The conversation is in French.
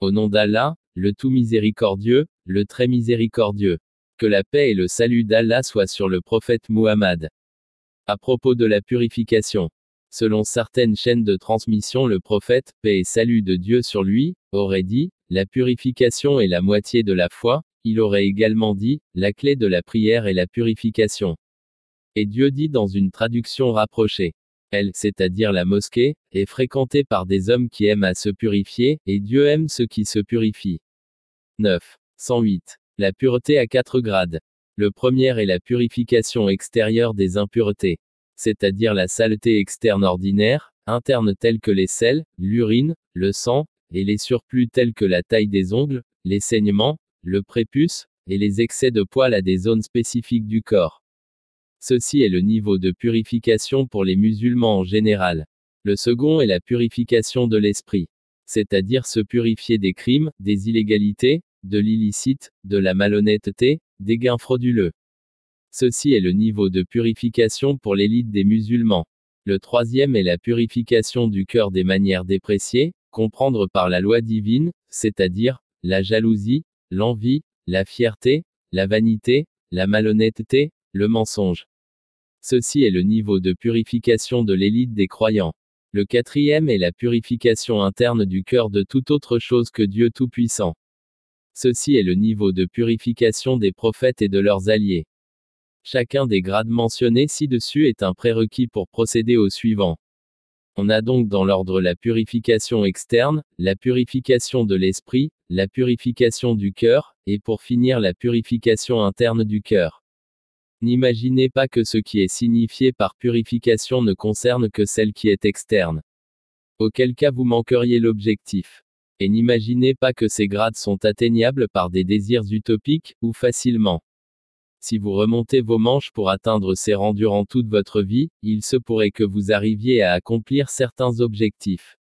Au nom d'Allah, le tout miséricordieux, le très miséricordieux. Que la paix et le salut d'Allah soient sur le prophète Muhammad. À propos de la purification. Selon certaines chaînes de transmission, le prophète, paix et salut de Dieu sur lui, aurait dit, la purification est la moitié de la foi, il aurait également dit, la clé de la prière est la purification. Et Dieu dit dans une traduction rapprochée. Elle, c'est-à-dire la mosquée, est fréquentée par des hommes qui aiment à se purifier, et Dieu aime ceux qui se purifient. 9. 108. La pureté à quatre grades. Le premier est la purification extérieure des impuretés. C'est-à-dire la saleté externe ordinaire, interne telle que les sels, l'urine, le sang, et les surplus tels que la taille des ongles, les saignements, le prépuce, et les excès de poils à des zones spécifiques du corps. Ceci est le niveau de purification pour les musulmans en général. Le second est la purification de l'esprit. C'est-à-dire se purifier des crimes, des illégalités, de l'illicite, de la malhonnêteté, des gains frauduleux. Ceci est le niveau de purification pour l'élite des musulmans. Le troisième est la purification du cœur des manières dépréciées, comprendre par la loi divine, c'est-à-dire, la jalousie, l'envie, la fierté, la vanité, la malhonnêteté, le mensonge. Ceci est le niveau de purification de l'élite des croyants. Le quatrième est la purification interne du cœur de toute autre chose que Dieu Tout-Puissant. Ceci est le niveau de purification des prophètes et de leurs alliés. Chacun des grades mentionnés ci-dessus est un prérequis pour procéder au suivant. On a donc dans l'ordre la purification externe, la purification de l'esprit, la purification du cœur, et pour finir la purification interne du cœur. N'imaginez pas que ce qui est signifié par purification ne concerne que celle qui est externe. Auquel cas vous manqueriez l'objectif. Et n'imaginez pas que ces grades sont atteignables par des désirs utopiques, ou facilement. Si vous remontez vos manches pour atteindre ces rangs durant toute votre vie, il se pourrait que vous arriviez à accomplir certains objectifs.